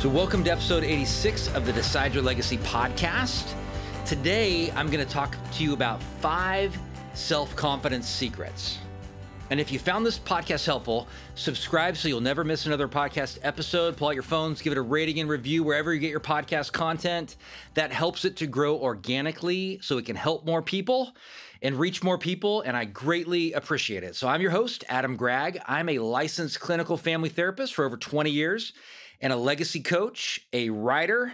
So, welcome to episode 86 of the Decide Your Legacy podcast. Today, I'm going to talk to you about five self confidence secrets. And if you found this podcast helpful, subscribe so you'll never miss another podcast episode. Pull out your phones, give it a rating and review wherever you get your podcast content. That helps it to grow organically so it can help more people and reach more people. And I greatly appreciate it. So I'm your host, Adam Gragg. I'm a licensed clinical family therapist for over 20 years and a legacy coach, a writer,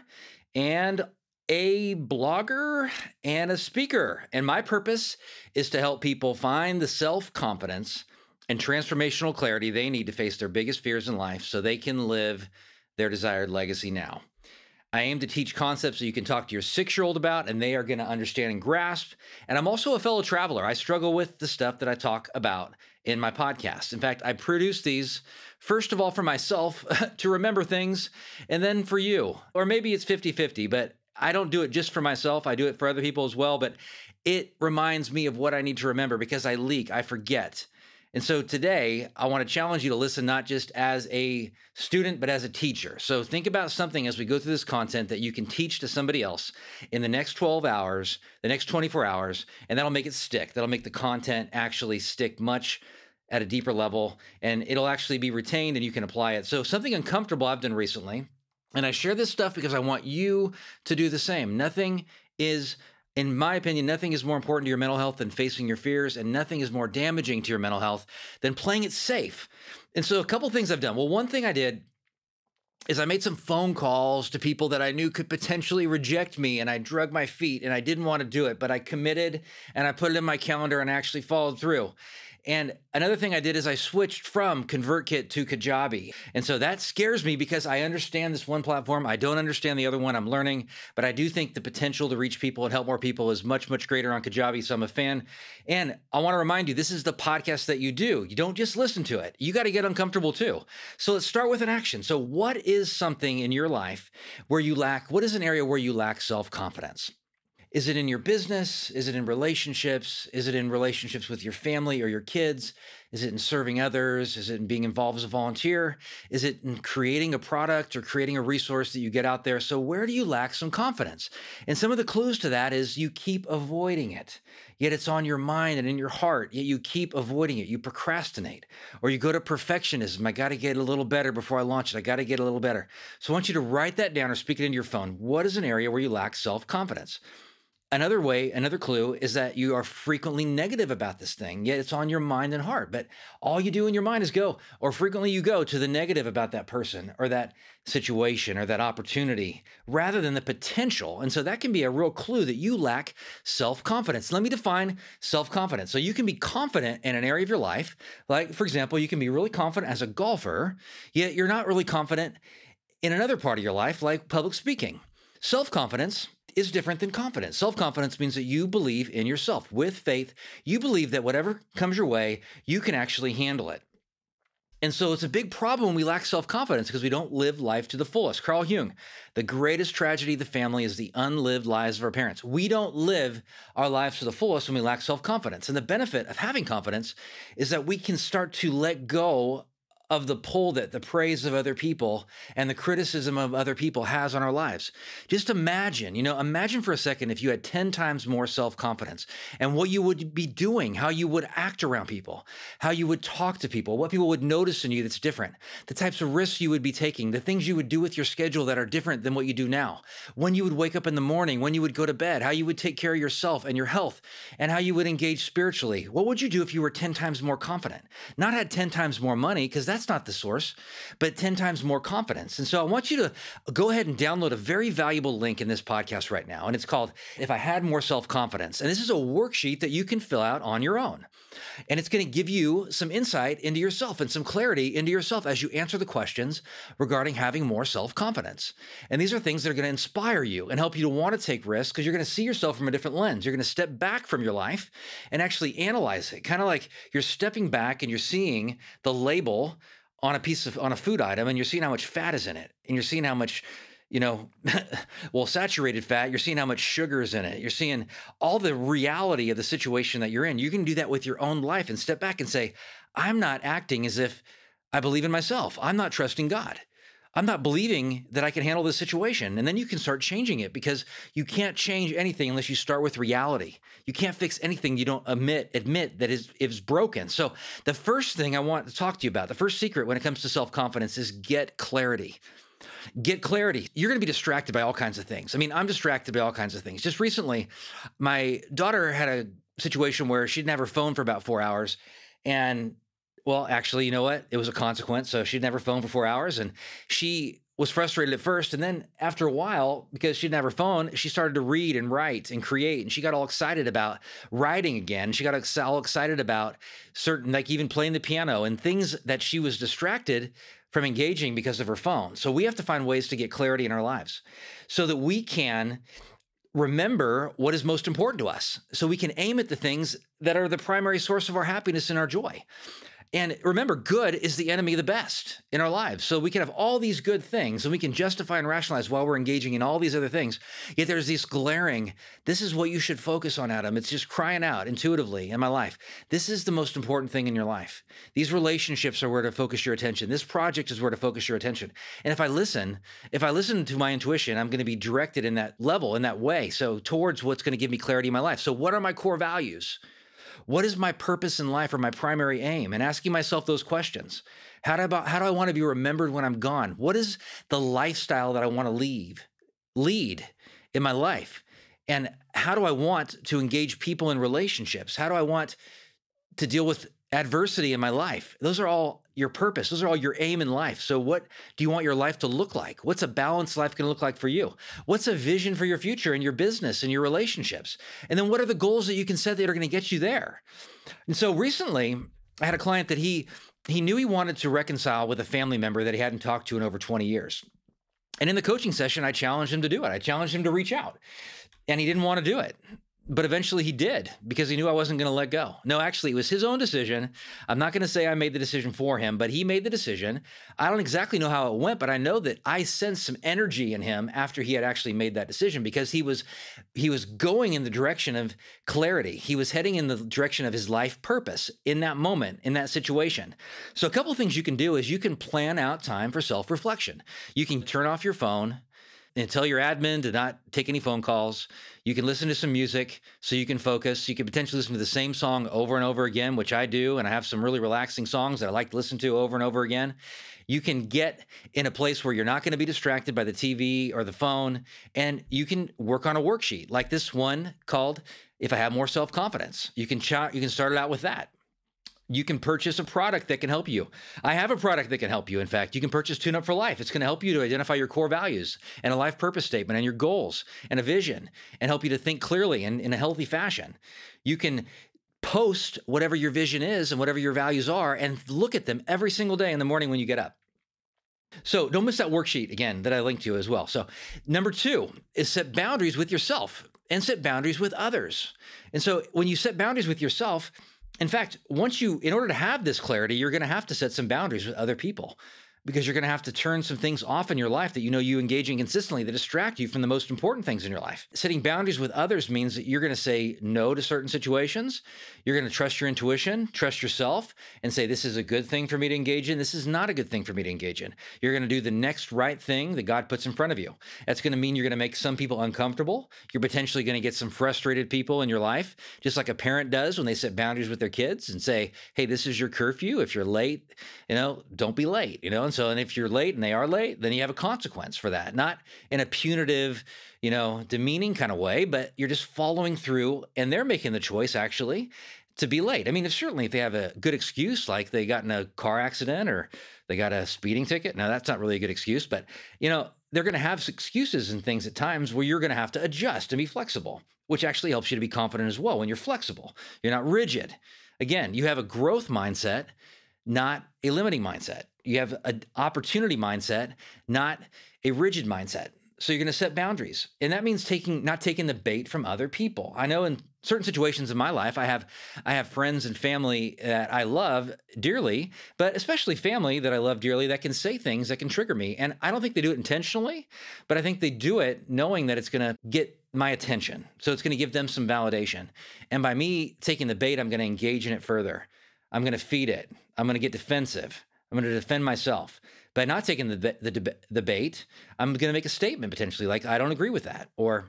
and a blogger and a speaker. And my purpose is to help people find the self confidence and transformational clarity they need to face their biggest fears in life so they can live their desired legacy now. I aim to teach concepts that you can talk to your six year old about and they are going to understand and grasp. And I'm also a fellow traveler. I struggle with the stuff that I talk about in my podcast. In fact, I produce these first of all for myself to remember things and then for you. Or maybe it's 50 50, but I don't do it just for myself. I do it for other people as well. But it reminds me of what I need to remember because I leak, I forget. And so today, I want to challenge you to listen not just as a student, but as a teacher. So think about something as we go through this content that you can teach to somebody else in the next 12 hours, the next 24 hours, and that'll make it stick. That'll make the content actually stick much at a deeper level, and it'll actually be retained and you can apply it. So, something uncomfortable I've done recently, and I share this stuff because I want you to do the same. Nothing is in my opinion, nothing is more important to your mental health than facing your fears, and nothing is more damaging to your mental health than playing it safe. And so, a couple things I've done. Well, one thing I did is I made some phone calls to people that I knew could potentially reject me, and I drug my feet, and I didn't want to do it, but I committed and I put it in my calendar and actually followed through. And another thing I did is I switched from ConvertKit to Kajabi. And so that scares me because I understand this one platform. I don't understand the other one. I'm learning, but I do think the potential to reach people and help more people is much, much greater on Kajabi. So I'm a fan. And I want to remind you this is the podcast that you do. You don't just listen to it, you got to get uncomfortable too. So let's start with an action. So, what is something in your life where you lack, what is an area where you lack self confidence? Is it in your business? Is it in relationships? Is it in relationships with your family or your kids? Is it in serving others? Is it in being involved as a volunteer? Is it in creating a product or creating a resource that you get out there? So, where do you lack some confidence? And some of the clues to that is you keep avoiding it, yet it's on your mind and in your heart, yet you keep avoiding it. You procrastinate or you go to perfectionism. I got to get a little better before I launch it. I got to get a little better. So, I want you to write that down or speak it into your phone. What is an area where you lack self confidence? Another way, another clue is that you are frequently negative about this thing, yet it's on your mind and heart. But all you do in your mind is go, or frequently you go to the negative about that person or that situation or that opportunity rather than the potential. And so that can be a real clue that you lack self confidence. Let me define self confidence. So you can be confident in an area of your life. Like, for example, you can be really confident as a golfer, yet you're not really confident in another part of your life, like public speaking. Self confidence is different than confidence. Self confidence means that you believe in yourself. With faith, you believe that whatever comes your way, you can actually handle it. And so it's a big problem when we lack self confidence because we don't live life to the fullest. Carl Jung, the greatest tragedy of the family is the unlived lives of our parents. We don't live our lives to the fullest when we lack self confidence. And the benefit of having confidence is that we can start to let go of the pull that the praise of other people and the criticism of other people has on our lives. Just imagine, you know, imagine for a second if you had 10 times more self confidence and what you would be doing, how you would act around people, how you would talk to people, what people would notice in you that's different, the types of risks you would be taking, the things you would do with your schedule that are different than what you do now, when you would wake up in the morning, when you would go to bed, how you would take care of yourself and your health, and how you would engage spiritually. What would you do if you were 10 times more confident? Not had 10 times more money, because that that's not the source, but 10 times more confidence. And so I want you to go ahead and download a very valuable link in this podcast right now. And it's called If I Had More Self Confidence. And this is a worksheet that you can fill out on your own. And it's going to give you some insight into yourself and some clarity into yourself as you answer the questions regarding having more self confidence. And these are things that are going to inspire you and help you to want to take risks because you're going to see yourself from a different lens. You're going to step back from your life and actually analyze it, kind of like you're stepping back and you're seeing the label on a piece of on a food item and you're seeing how much fat is in it and you're seeing how much you know, well, saturated fat, you're seeing how much sugar is in it. You're seeing all the reality of the situation that you're in. You can do that with your own life and step back and say, I'm not acting as if I believe in myself. I'm not trusting God. I'm not believing that I can handle this situation. And then you can start changing it because you can't change anything unless you start with reality. You can't fix anything you don't admit admit that is is broken. So the first thing I want to talk to you about, the first secret when it comes to self-confidence is get clarity. Get clarity. You're going to be distracted by all kinds of things. I mean, I'm distracted by all kinds of things. Just recently, my daughter had a situation where she didn't have her phone for about four hours. And well, actually, you know what? It was a consequence. So she didn't have her phone for four hours. And she was frustrated at first. And then after a while, because she didn't have her phone, she started to read and write and create. And she got all excited about writing again. She got all excited about certain, like even playing the piano and things that she was distracted from engaging because of her phone. So we have to find ways to get clarity in our lives so that we can remember what is most important to us. So we can aim at the things that are the primary source of our happiness and our joy. And remember, good is the enemy of the best in our lives. So we can have all these good things and we can justify and rationalize while we're engaging in all these other things. Yet there's this glaring, this is what you should focus on, Adam. It's just crying out intuitively in my life. This is the most important thing in your life. These relationships are where to focus your attention. This project is where to focus your attention. And if I listen, if I listen to my intuition, I'm going to be directed in that level, in that way. So towards what's going to give me clarity in my life. So what are my core values? What is my purpose in life or my primary aim? And asking myself those questions. How do, I, how do I want to be remembered when I'm gone? What is the lifestyle that I want to leave, lead in my life? And how do I want to engage people in relationships? How do I want to deal with adversity in my life? Those are all your purpose. Those are all your aim in life. So, what do you want your life to look like? What's a balanced life going to look like for you? What's a vision for your future and your business and your relationships? And then, what are the goals that you can set that are going to get you there? And so, recently, I had a client that he he knew he wanted to reconcile with a family member that he hadn't talked to in over 20 years. And in the coaching session, I challenged him to do it. I challenged him to reach out. And he didn't want to do it but eventually he did because he knew I wasn't going to let go. No, actually, it was his own decision. I'm not going to say I made the decision for him, but he made the decision. I don't exactly know how it went, but I know that I sensed some energy in him after he had actually made that decision because he was he was going in the direction of clarity. He was heading in the direction of his life purpose in that moment, in that situation. So a couple things you can do is you can plan out time for self-reflection. You can turn off your phone, and tell your admin to not take any phone calls. You can listen to some music so you can focus. You can potentially listen to the same song over and over again, which I do. And I have some really relaxing songs that I like to listen to over and over again. You can get in a place where you're not going to be distracted by the TV or the phone. And you can work on a worksheet like this one called If I Have More Self Confidence. You can, ch- you can start it out with that you can purchase a product that can help you. I have a product that can help you. In fact, you can purchase Tune Up for Life. It's going to help you to identify your core values and a life purpose statement and your goals and a vision and help you to think clearly and in a healthy fashion. You can post whatever your vision is and whatever your values are and look at them every single day in the morning when you get up. So don't miss that worksheet again that I linked to as well. So, number two is set boundaries with yourself and set boundaries with others. And so, when you set boundaries with yourself, in fact, once you, in order to have this clarity, you're going to have to set some boundaries with other people because you're going to have to turn some things off in your life that you know you engaging consistently that distract you from the most important things in your life. Setting boundaries with others means that you're going to say no to certain situations. You're going to trust your intuition, trust yourself, and say, This is a good thing for me to engage in. This is not a good thing for me to engage in. You're going to do the next right thing that God puts in front of you. That's going to mean you're going to make some people uncomfortable. You're potentially going to get some frustrated people in your life, just like a parent does when they set boundaries with their kids and say, Hey, this is your curfew. If you're late, you know, don't be late, you know, and so, and if you're late and they are late, then you have a consequence for that, not in a punitive, you know, demeaning kind of way, but you're just following through and they're making the choice actually to be late. I mean, if certainly if they have a good excuse, like they got in a car accident or they got a speeding ticket. Now that's not really a good excuse, but you know, they're going to have excuses and things at times where you're going to have to adjust and be flexible, which actually helps you to be confident as well when you're flexible. You're not rigid. Again, you have a growth mindset, not a limiting mindset. You have an opportunity mindset, not a rigid mindset. So you're going to set boundaries. And that means taking not taking the bait from other people. I know in certain situations in my life I have I have friends and family that I love dearly, but especially family that I love dearly that can say things that can trigger me. And I don't think they do it intentionally, but I think they do it knowing that it's going to get my attention. So it's going to give them some validation. And by me taking the bait, I'm going to engage in it further. I'm going to feed it. I'm going to get defensive. I'm going to defend myself. By not taking the, the, the bait, I'm going to make a statement potentially like, I don't agree with that. Or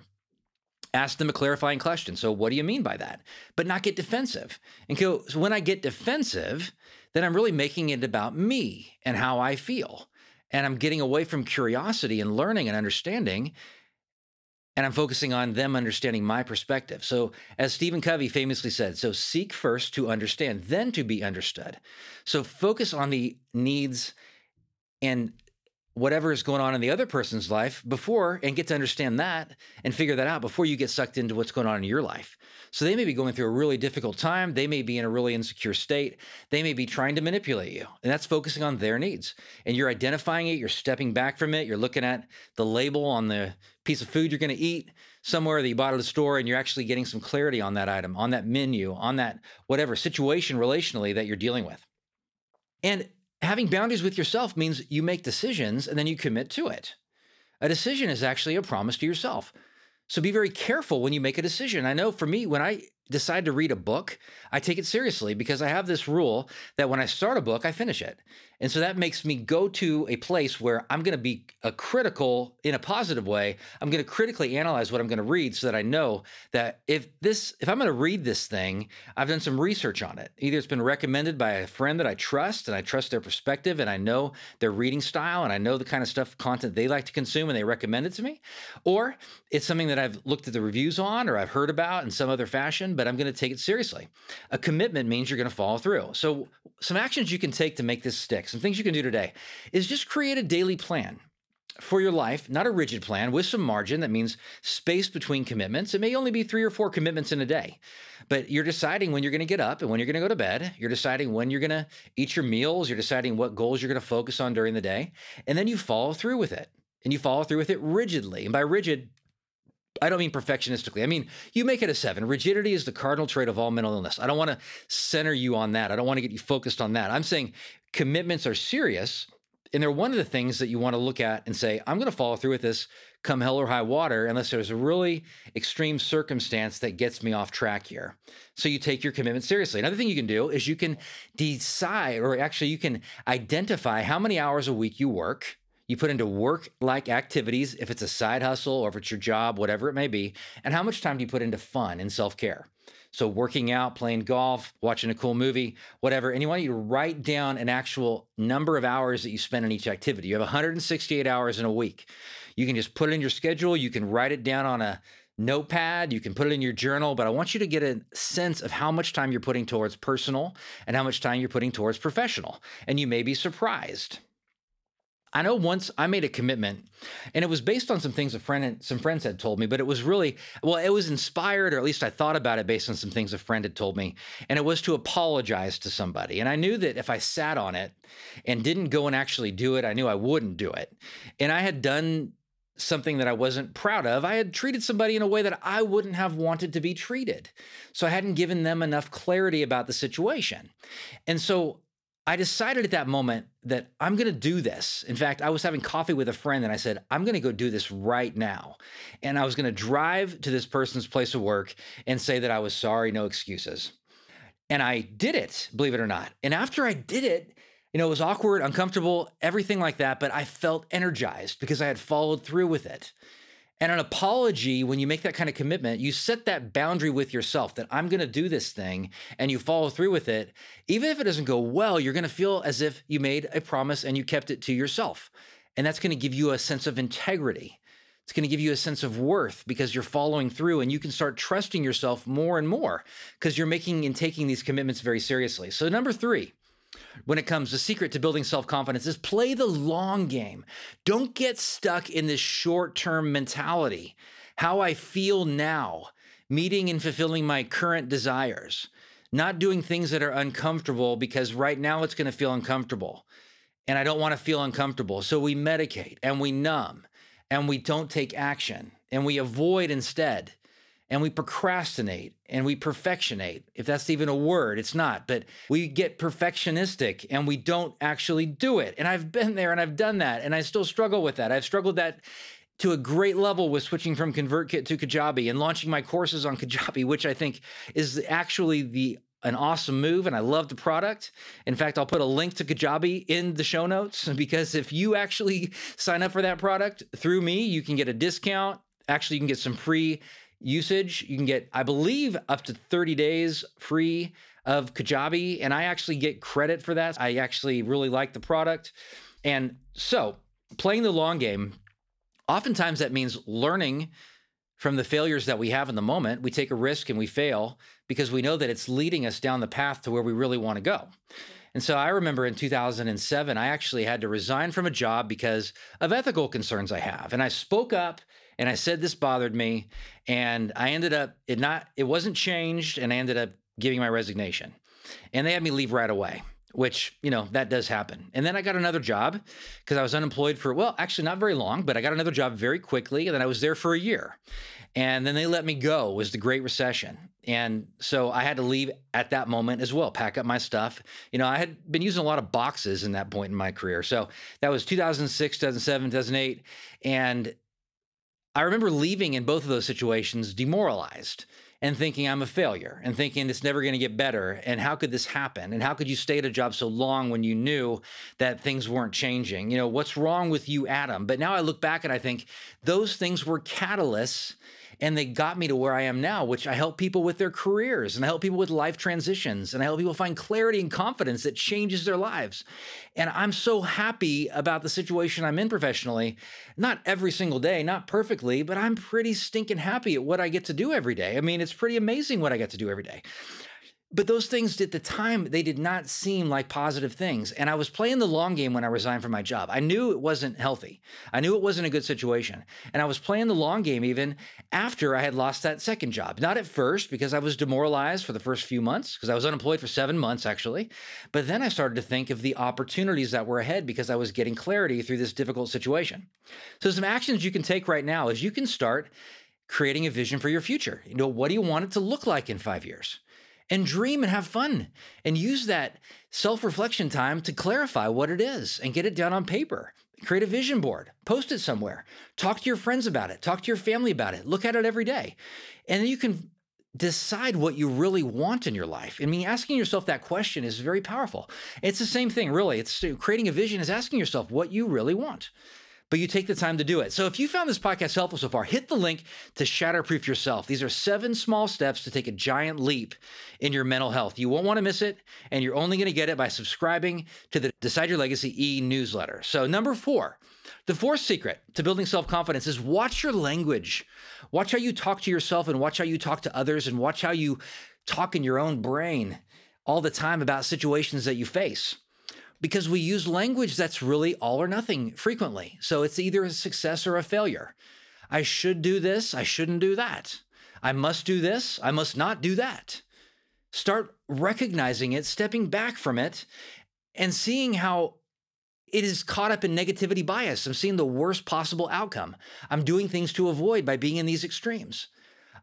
ask them a clarifying question. So, what do you mean by that? But not get defensive. And so when I get defensive, then I'm really making it about me and how I feel. And I'm getting away from curiosity and learning and understanding. And I'm focusing on them understanding my perspective. So, as Stephen Covey famously said, so seek first to understand, then to be understood. So, focus on the needs and whatever is going on in the other person's life before and get to understand that and figure that out before you get sucked into what's going on in your life. So they may be going through a really difficult time. They may be in a really insecure state. They may be trying to manipulate you. And that's focusing on their needs. And you're identifying it, you're stepping back from it, you're looking at the label on the piece of food you're going to eat somewhere that you bought at a store and you're actually getting some clarity on that item, on that menu, on that whatever situation relationally that you're dealing with. And having boundaries with yourself means you make decisions and then you commit to it. A decision is actually a promise to yourself. So be very careful when you make a decision. I know for me, when I decide to read a book, I take it seriously because I have this rule that when I start a book, I finish it. And so that makes me go to a place where I'm going to be a critical in a positive way. I'm going to critically analyze what I'm going to read so that I know that if this if I'm going to read this thing, I've done some research on it. Either it's been recommended by a friend that I trust and I trust their perspective and I know their reading style and I know the kind of stuff content they like to consume and they recommend it to me, or it's something that I've looked at the reviews on or I've heard about in some other fashion, but I'm going to take it seriously. A commitment means you're going to follow through. So some actions you can take to make this stick some things you can do today is just create a daily plan for your life, not a rigid plan, with some margin. That means space between commitments. It may only be three or four commitments in a day, but you're deciding when you're going to get up and when you're going to go to bed. You're deciding when you're going to eat your meals. You're deciding what goals you're going to focus on during the day. And then you follow through with it. And you follow through with it rigidly. And by rigid, I don't mean perfectionistically. I mean, you make it a seven. Rigidity is the cardinal trait of all mental illness. I don't want to center you on that. I don't want to get you focused on that. I'm saying commitments are serious. And they're one of the things that you want to look at and say, I'm going to follow through with this come hell or high water, unless there's a really extreme circumstance that gets me off track here. So you take your commitment seriously. Another thing you can do is you can decide, or actually, you can identify how many hours a week you work you put into work like activities, if it's a side hustle or if it's your job, whatever it may be, and how much time do you put into fun and self care? So, working out, playing golf, watching a cool movie, whatever. And you want you to write down an actual number of hours that you spend in each activity. You have 168 hours in a week. You can just put it in your schedule. You can write it down on a notepad. You can put it in your journal, but I want you to get a sense of how much time you're putting towards personal and how much time you're putting towards professional. And you may be surprised. I know once I made a commitment, and it was based on some things a friend, some friends had told me, but it was really well, it was inspired, or at least I thought about it based on some things a friend had told me, and it was to apologize to somebody. And I knew that if I sat on it and didn't go and actually do it, I knew I wouldn't do it. And I had done something that I wasn't proud of. I had treated somebody in a way that I wouldn't have wanted to be treated. So I hadn't given them enough clarity about the situation. And so I decided at that moment that I'm going to do this. In fact, I was having coffee with a friend and I said, I'm going to go do this right now. And I was going to drive to this person's place of work and say that I was sorry, no excuses. And I did it, believe it or not. And after I did it, you know, it was awkward, uncomfortable, everything like that, but I felt energized because I had followed through with it. And an apology, when you make that kind of commitment, you set that boundary with yourself that I'm going to do this thing and you follow through with it. Even if it doesn't go well, you're going to feel as if you made a promise and you kept it to yourself. And that's going to give you a sense of integrity It's going to give you a sense of worth because you're following through and you can start trusting yourself more and more because you're making and taking these commitments very seriously. So, number three, when it comes, the secret to building self confidence is play the long game. Don't get stuck in this short term mentality. How I feel now, meeting and fulfilling my current desires, not doing things that are uncomfortable because right now it's going to feel uncomfortable. And I don't want to feel uncomfortable. So we medicate and we numb and we don't take action and we avoid instead and we procrastinate and we perfectionate. If that's even a word, it's not, but we get perfectionistic and we don't actually do it. And I've been there and I've done that and I still struggle with that. I've struggled that to a great level with switching from ConvertKit to Kajabi and launching my courses on Kajabi, which I think is actually the an awesome move and I love the product. In fact, I'll put a link to Kajabi in the show notes because if you actually sign up for that product through me, you can get a discount. Actually, you can get some free usage. You can get, I believe, up to 30 days free of Kajabi. And I actually get credit for that. I actually really like the product. And so, playing the long game, oftentimes that means learning from the failures that we have in the moment. We take a risk and we fail because we know that it's leading us down the path to where we really want to go. And so I remember in 2007, I actually had to resign from a job because of ethical concerns I have. And I spoke up and I said this bothered me. And I ended up, it not, it wasn't changed. And I ended up giving my resignation. And they had me leave right away which you know that does happen and then i got another job because i was unemployed for well actually not very long but i got another job very quickly and then i was there for a year and then they let me go it was the great recession and so i had to leave at that moment as well pack up my stuff you know i had been using a lot of boxes in that point in my career so that was 2006 2007 2008 and i remember leaving in both of those situations demoralized and thinking I'm a failure and thinking it's never going to get better. And how could this happen? And how could you stay at a job so long when you knew that things weren't changing? You know, what's wrong with you, Adam? But now I look back and I think those things were catalysts and they got me to where I am now, which I help people with their careers and I help people with life transitions and I help people find clarity and confidence that changes their lives. And I'm so happy about the situation I'm in professionally. Not every single day, not perfectly, but I'm pretty stinking happy at what I get to do every day. I mean, it's pretty amazing what I get to do every day. But those things at the time, they did not seem like positive things. And I was playing the long game when I resigned from my job. I knew it wasn't healthy. I knew it wasn't a good situation. And I was playing the long game even after I had lost that second job. Not at first, because I was demoralized for the first few months, because I was unemployed for seven months actually. But then I started to think of the opportunities that were ahead because I was getting clarity through this difficult situation. So, some actions you can take right now is you can start creating a vision for your future. You know, what do you want it to look like in five years? And dream and have fun and use that self reflection time to clarify what it is and get it down on paper. Create a vision board, post it somewhere, talk to your friends about it, talk to your family about it, look at it every day. And then you can decide what you really want in your life. I mean, asking yourself that question is very powerful. It's the same thing, really. It's creating a vision is asking yourself what you really want but you take the time to do it. So if you found this podcast helpful so far, hit the link to Shatterproof Yourself. These are seven small steps to take a giant leap in your mental health. You won't want to miss it, and you're only going to get it by subscribing to the Decide Your Legacy e newsletter. So, number four, the fourth secret to building self confidence is watch your language. Watch how you talk to yourself and watch how you talk to others and watch how you talk in your own brain all the time about situations that you face because we use language that's really all or nothing frequently. So it's either a success or a failure. I should do this, I shouldn't do that. I must do this, I must not do that. Start recognizing it, stepping back from it, and seeing how it is caught up in negativity bias. I'm seeing the worst possible outcome. I'm doing things to avoid by being in these extremes.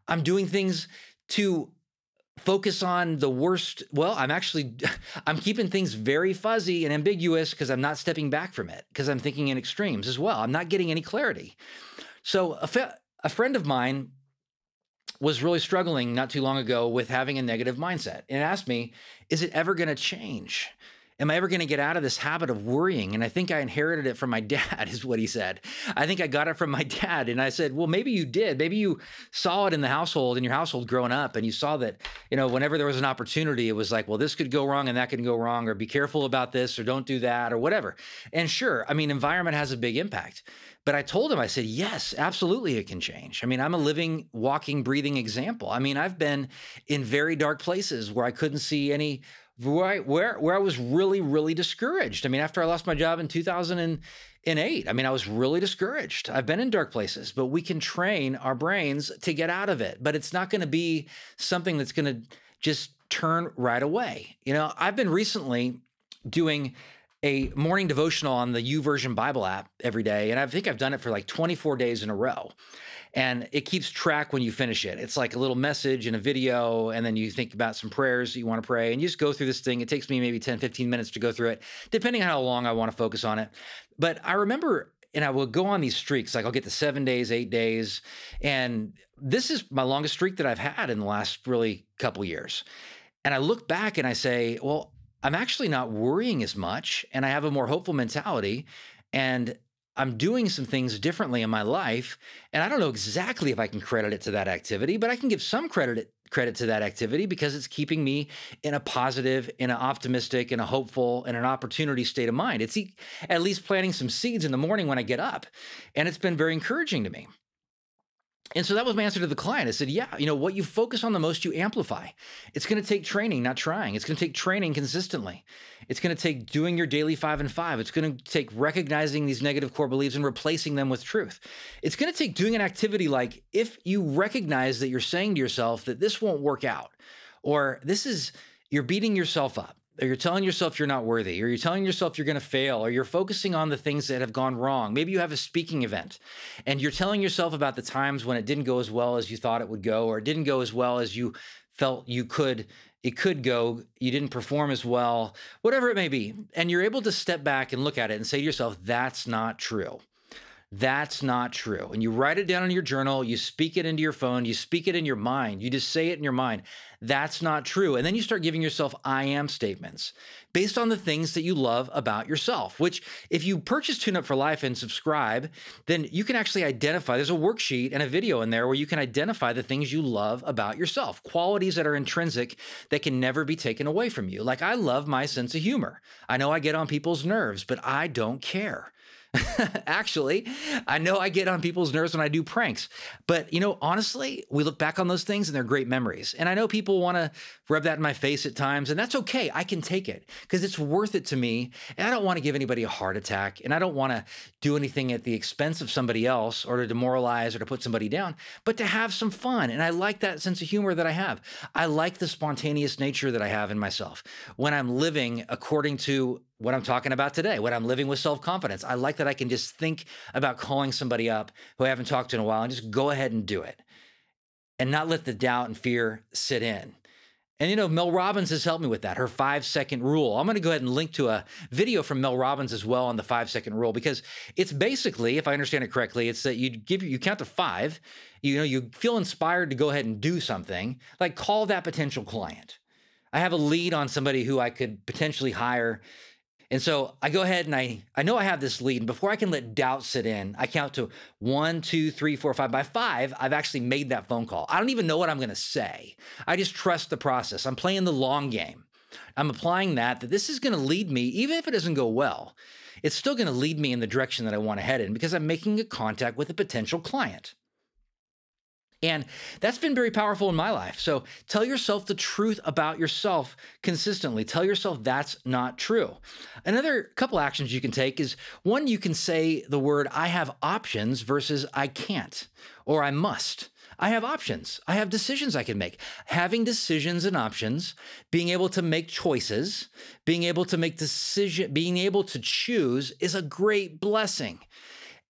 I'm doing things to focus on the worst well i'm actually i'm keeping things very fuzzy and ambiguous because i'm not stepping back from it because i'm thinking in extremes as well. I'm not getting any clarity. So a, a friend of mine was really struggling not too long ago with having a negative mindset and asked me is it ever going to change Am I ever going to get out of this habit of worrying? And I think I inherited it from my dad, is what he said. I think I got it from my dad. And I said, Well, maybe you did. Maybe you saw it in the household, in your household growing up, and you saw that you know, whenever there was an opportunity, it was like, well, this could go wrong and that could go wrong, or be careful about this, or don't do that, or whatever. And sure, I mean, environment has a big impact. But I told him, I said, yes, absolutely, it can change. I mean, I'm a living, walking, breathing example. I mean, I've been in very dark places where I couldn't see any right where where I was really really discouraged. I mean, after I lost my job in 2008, I mean, I was really discouraged. I've been in dark places, but we can train our brains to get out of it. But it's not going to be something that's going to just turn right away. You know, I've been recently doing a morning devotional on the YouVersion Bible app every day, and I think I've done it for like 24 days in a row and it keeps track when you finish it. It's like a little message and a video, and then you think about some prayers that you want to pray, and you just go through this thing. It takes me maybe 10, 15 minutes to go through it, depending on how long I want to focus on it. But I remember and I will go on these streaks. Like I'll get to seven days, eight days, and this is my longest streak that I've had in the last really couple years. And I look back and I say, well, I'm actually not worrying as much, and I have a more hopeful mentality. And I'm doing some things differently in my life. And I don't know exactly if I can credit it to that activity, but I can give some credit credit to that activity because it's keeping me in a positive, in an optimistic, in a hopeful, in an opportunity state of mind. It's at least planting some seeds in the morning when I get up. And it's been very encouraging to me. And so that was my answer to the client. I said, Yeah, you know, what you focus on the most, you amplify. It's going to take training, not trying. It's going to take training consistently. It's going to take doing your daily five and five. It's going to take recognizing these negative core beliefs and replacing them with truth. It's going to take doing an activity like if you recognize that you're saying to yourself that this won't work out, or this is, you're beating yourself up or you're telling yourself you're not worthy, or you're telling yourself you're going to fail, or you're focusing on the things that have gone wrong. Maybe you have a speaking event and you're telling yourself about the times when it didn't go as well as you thought it would go, or it didn't go as well as you felt you could it could go you didn't perform as well whatever it may be and you're able to step back and look at it and say to yourself that's not true that's not true. And you write it down in your journal, you speak it into your phone, you speak it in your mind, you just say it in your mind. That's not true. And then you start giving yourself I am statements based on the things that you love about yourself, which if you purchase Tune Up for Life and subscribe, then you can actually identify. There's a worksheet and a video in there where you can identify the things you love about yourself, qualities that are intrinsic that can never be taken away from you. Like I love my sense of humor. I know I get on people's nerves, but I don't care. Actually, I know I get on people's nerves when I do pranks, but you know, honestly, we look back on those things and they're great memories. And I know people want to rub that in my face at times, and that's okay. I can take it because it's worth it to me. And I don't want to give anybody a heart attack, and I don't want to do anything at the expense of somebody else or to demoralize or to put somebody down, but to have some fun. And I like that sense of humor that I have. I like the spontaneous nature that I have in myself when I'm living according to what I'm talking about today, when I'm living with self confidence. I like that I can just think about calling somebody up who I haven't talked to in a while and just go ahead and do it and not let the doubt and fear sit in. And you know, Mel Robbins has helped me with that, her five second rule. I'm going to go ahead and link to a video from Mel Robbins as well on the five second rule because it's basically, if I understand it correctly, it's that you give you count to five, you know, you feel inspired to go ahead and do something, like call that potential client. I have a lead on somebody who I could potentially hire and so I go ahead and I I know I have this lead, and before I can let doubt sit in, I count to one, two, three, four, five. By five, I've actually made that phone call. I don't even know what I'm gonna say. I just trust the process. I'm playing the long game. I'm applying that that this is gonna lead me, even if it doesn't go well, it's still gonna lead me in the direction that I want to head in because I'm making a contact with a potential client. And that's been very powerful in my life. So tell yourself the truth about yourself consistently. Tell yourself that's not true. Another couple actions you can take is one, you can say the word I have options versus I can't or I must. I have options. I have decisions I can make. Having decisions and options, being able to make choices, being able to make decision, being able to choose is a great blessing.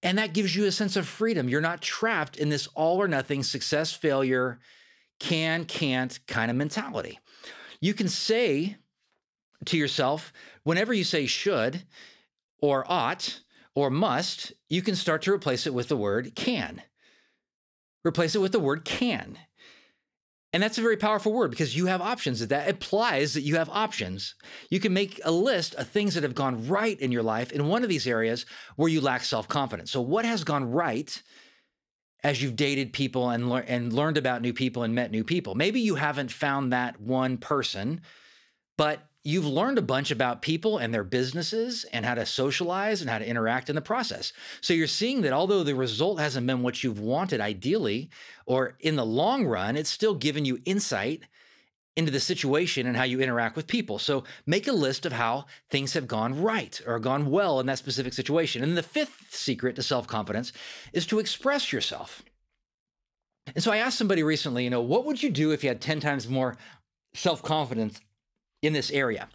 And that gives you a sense of freedom. You're not trapped in this all or nothing success, failure, can, can't kind of mentality. You can say to yourself, whenever you say should or ought or must, you can start to replace it with the word can. Replace it with the word can. And that's a very powerful word because you have options. That implies that you have options. You can make a list of things that have gone right in your life in one of these areas where you lack self confidence. So, what has gone right as you've dated people and, lear- and learned about new people and met new people. Maybe you haven't found that one person, but you've learned a bunch about people and their businesses and how to socialize and how to interact in the process. So you're seeing that although the result hasn't been what you've wanted ideally, or in the long run, it's still given you insight into the situation and how you interact with people. So make a list of how things have gone right or gone well in that specific situation. And the fifth secret to self confidence is to express yourself. And so I asked somebody recently, you know, what would you do if you had 10 times more self confidence in this area?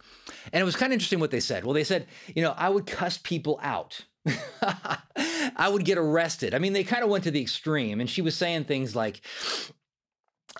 And it was kind of interesting what they said. Well, they said, you know, I would cuss people out. I would get arrested. I mean, they kind of went to the extreme. And she was saying things like,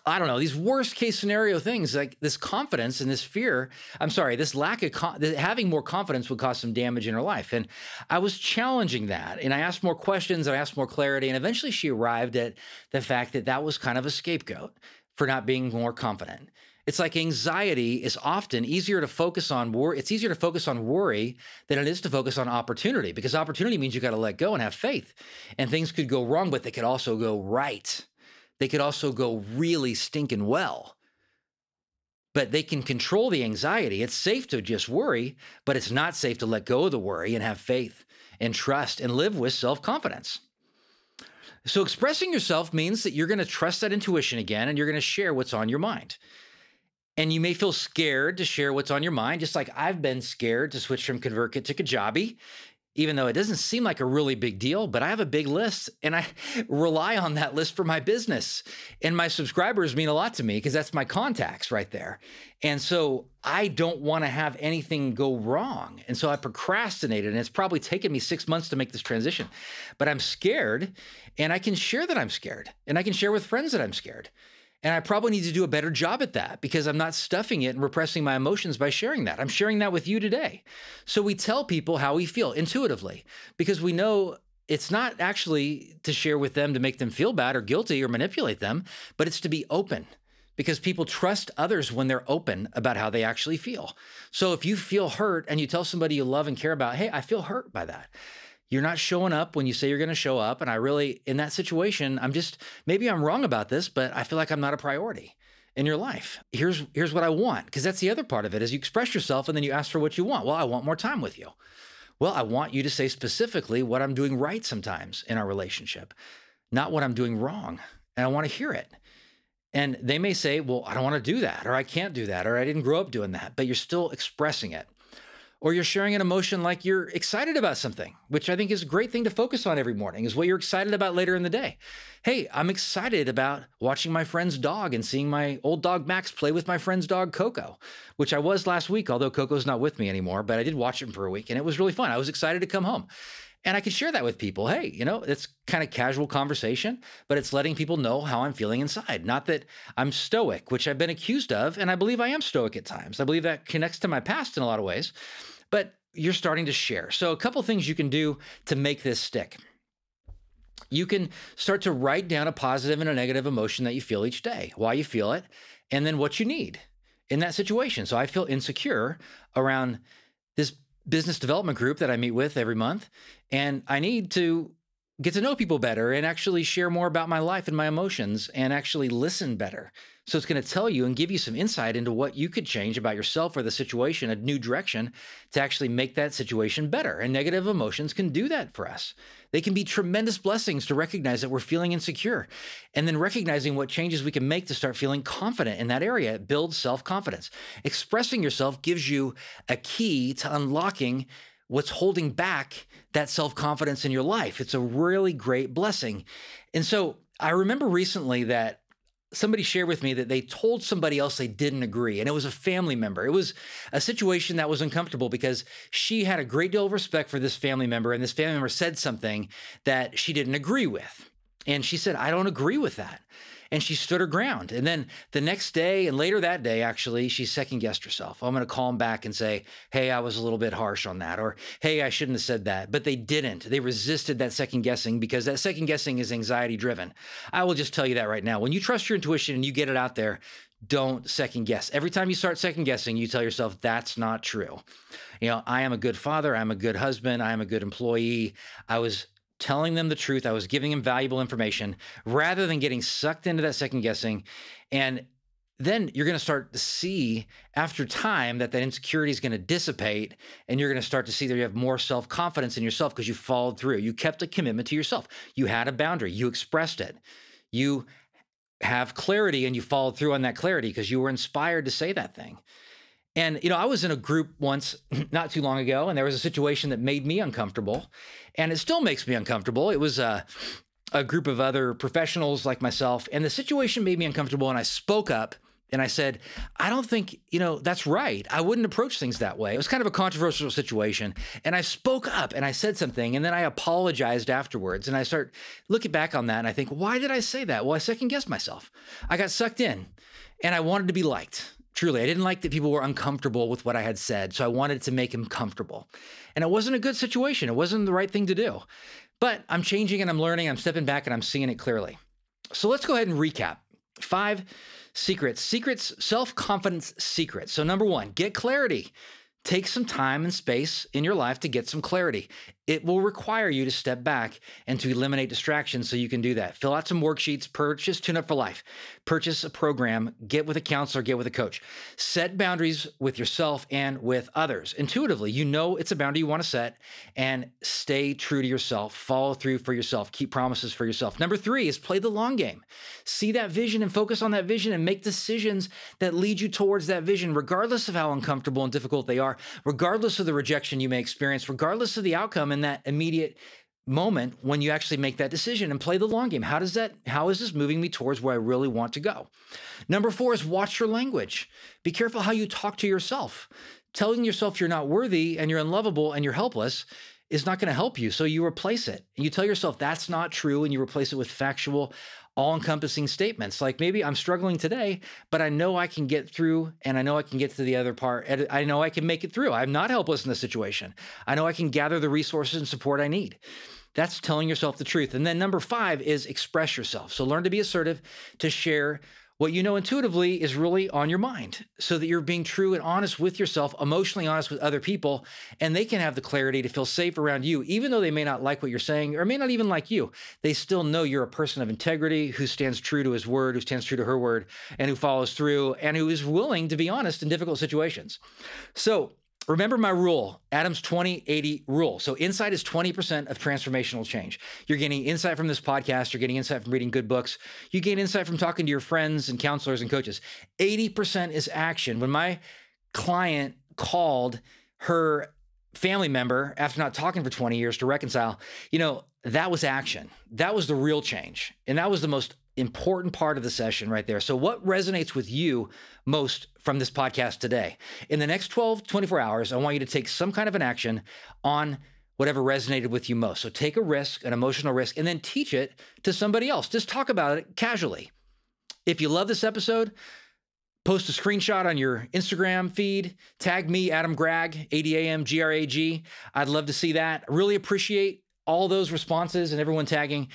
I don't know, these worst case scenario things like this confidence and this fear. I'm sorry, this lack of con- having more confidence would cause some damage in her life. And I was challenging that. And I asked more questions, and I asked more clarity. And eventually she arrived at the fact that that was kind of a scapegoat for not being more confident. It's like anxiety is often easier to focus on worry. It's easier to focus on worry than it is to focus on opportunity because opportunity means you got to let go and have faith. And things could go wrong, but they could also go right. They could also go really stinking well. But they can control the anxiety. It's safe to just worry, but it's not safe to let go of the worry and have faith and trust and live with self confidence. So, expressing yourself means that you're going to trust that intuition again and you're going to share what's on your mind. And you may feel scared to share what's on your mind, just like I've been scared to switch from ConvertKit to Kajabi even though it doesn't seem like a really big deal, but I have a big list and I rely on that list for my business. And my subscribers mean a lot to me because that's my contacts right there. And so I don't want to have anything go wrong. And so I procrastinated and it's probably taken me six months to make this transition. But I'm scared and I can share that I'm scared and I can share with friends that I'm scared. And I probably need to do a better job at that because I'm not stuffing it and repressing my emotions by sharing that. I'm sharing that with you today. So we tell people how we feel intuitively because we know it's not actually to share with them to make them feel bad or guilty or manipulate them, but it's to be open because people trust others when they're open about how they actually feel. So if you feel hurt and you tell somebody you love and care about, hey, I feel hurt by that you're not showing up when you say you're going to show up. And I really, in that situation, I'm just, maybe I'm wrong about this, but I feel like I'm not a priority in your life. Here's, here's what I want. Because that's the other part of it is you express yourself and then you ask for what you want. Well, I want more time with you. Well, I want you to say specifically what I'm doing right sometimes in our relationship, not what I'm doing wrong. And I want to hear it. And they may say, well, I don't want to do that, or I can't do that, or I didn't grow up doing that, but you're still expressing it or you're sharing an emotion like you're excited about something, which I think is a great thing to focus on every morning, is what you're excited about later in the day. Hey, I'm excited about watching my friend's dog and seeing my old dog Max play with my friend's dog Coco, which I was last week, although Coco's not with me anymore, but I did watch him for a week and it was really fun. I was excited to come home. And I could share that with people. Hey, you know, it's kind of casual conversation, but it's letting people know how I'm feeling inside. Not that I'm stoic, which I've been accused of, and I believe I am stoic at times. I believe that connects to my past in a lot of ways but you're starting to share. So, a couple things you can do to make this stick. You can start to write down a positive and a negative emotion that you feel each day, why you feel it, and then what you need in that situation. So, I feel insecure around business development group that I meet with every month, and I need to get to know people better and actually share more about my life and my emotions and actually listen better. So it's going to tell you and give you some insight into what you could change about yourself or the situation, a new direction to actually make that situation better. And negative emotions can do that for us. They can be tremendous blessings to recognize that we're feeling insecure and then recognizing what changes we can make to start feeling confident in that area. Builds self confidence. Expressing yourself gives you a key to unlocking what's holding back that self confidence in your life. It's a really great blessing. And so I remember recently that somebody shared with me that they told somebody else they didn't agree and it was a family member. It was a situation that was uncomfortable because she had a great deal of respect for this family member and this family member said something that she didn't agree with. And she said i don't agree with that and she stood her ground. And then the next day and later that day, actually, she second guessed herself. I'm going to call him back and say, hey, I was a little bit harsh on that, or hey, I shouldn't have said that. But they didn't. They resisted that second guessing because that second guessing is anxiety driven. I will just tell you that right now. When you trust your intuition and you get it out there, don't second guess. Every time you start second guessing, you tell yourself that's not true. You know, I am a good father, I'm a good husband, I am a good employee. I was telling them the truth. I was giving them valuable information rather than getting sucked into that second guessing. And then you're going to start to see after time that that insecurity is going to dissipate and you're going to start to see that you have more self-confidence in yourself because you followed through. You kept a commitment to yourself. You had a boundary. You expressed it. You have clarity and you followed through on that clarity because you were inspired to say that thing and you know i was in a group once not too long ago and there was a situation that made me uncomfortable and it still makes me uncomfortable it was a a group of other professionals like myself and the situation made me uncomfortable and i spoke up and I said, I don't think, you know, that's right. I wouldn't approach things that way. It was kind of a controversial situation. And I spoke up and I said something and then I apologized afterwards. And I start looking back on that and I think, why did I say that? Well, I second guessed myself. I got sucked in and I wanted to be liked. Truly, I didn't like that people were uncomfortable with what I had said. So I wanted to make them comfortable. And it wasn't a good situation. It wasn't the right thing to do. But I'm changing and I'm learning. I'm stepping back and I'm seeing it clearly. So let's go ahead and recap. Five secrets, secrets, self confidence secrets. So, number one, get clarity. Take some time and space in your life to get some clarity. It will require you to step back and to eliminate distractions so you can do that. Fill out some worksheets, purchase Tune Up for Life, purchase a program, get with a counselor, get with a coach. Set boundaries with yourself and with others. Intuitively, you know it's a boundary you want to set and stay true to yourself. Follow through for yourself. Keep promises for yourself. Number three is play the long game. See that vision and focus on that vision and make decisions that lead you towards that vision, regardless of how uncomfortable and difficult they are, regardless of the rejection you may experience, regardless of the outcome that immediate moment when you actually make that decision and play the long game. How does that how is this moving me towards where I really want to go? Number 4 is watch your language. Be careful how you talk to yourself. Telling yourself you're not worthy and you're unlovable and you're helpless is not going to help you. So you replace it. You tell yourself that's not true and you replace it with factual all encompassing statements. Like maybe I'm struggling today, but I know I can get through and I know I can get to the other part. I know I can make it through. I'm not helpless in this situation. I know I can gather the resources and support I need. That's telling yourself the truth. And then number five is express yourself. So learn to be assertive, to share what you know intuitively is really on your mind so that you're being true and honest with yourself, emotionally honest with other people, and they can have the clarity to feel safe around you, even though they may not like what you're saying or may not even like you. They still know you're a person of integrity who stands true to his word, who stands true to her word, and who follows through and who is willing to be honest in difficult situations. So, Remember my rule, Adam's 20 80 rule. So, insight is 20% of transformational change. You're getting insight from this podcast, you're getting insight from reading good books, you gain insight from talking to your friends and counselors and coaches. 80% is action. When my client called her family member after not talking for 20 years to reconcile, you know, that was action. That was the real change. And that was the most important part of the session right there. So, what resonates with you most from this podcast today? In the next 12, 24 hours, I want you to take some kind of an action on whatever resonated with you most. So, take a risk, an emotional risk, and then teach it to somebody else. Just talk about it casually. If you love this episode, post a screenshot on your Instagram feed, tag me, Adam Gragg, A D A M G R A G. I'd love to see that. I really appreciate all those responses and everyone tagging.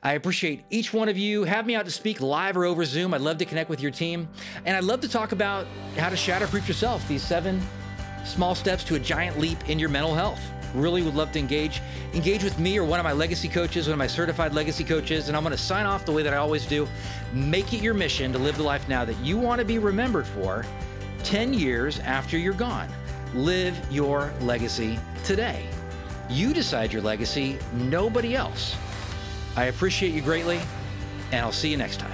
I appreciate each one of you. Have me out to speak live or over Zoom. I'd love to connect with your team. And I'd love to talk about how to shatterproof yourself, these seven small steps to a giant leap in your mental health. Really would love to engage. Engage with me or one of my legacy coaches, one of my certified legacy coaches. And I'm going to sign off the way that I always do. Make it your mission to live the life now that you want to be remembered for 10 years after you're gone. Live your legacy today. You decide your legacy, nobody else. I appreciate you greatly, and I'll see you next time.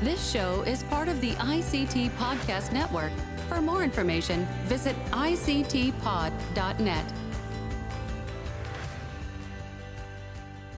This show is part of the ICT Podcast Network. For more information, visit ictpod.net.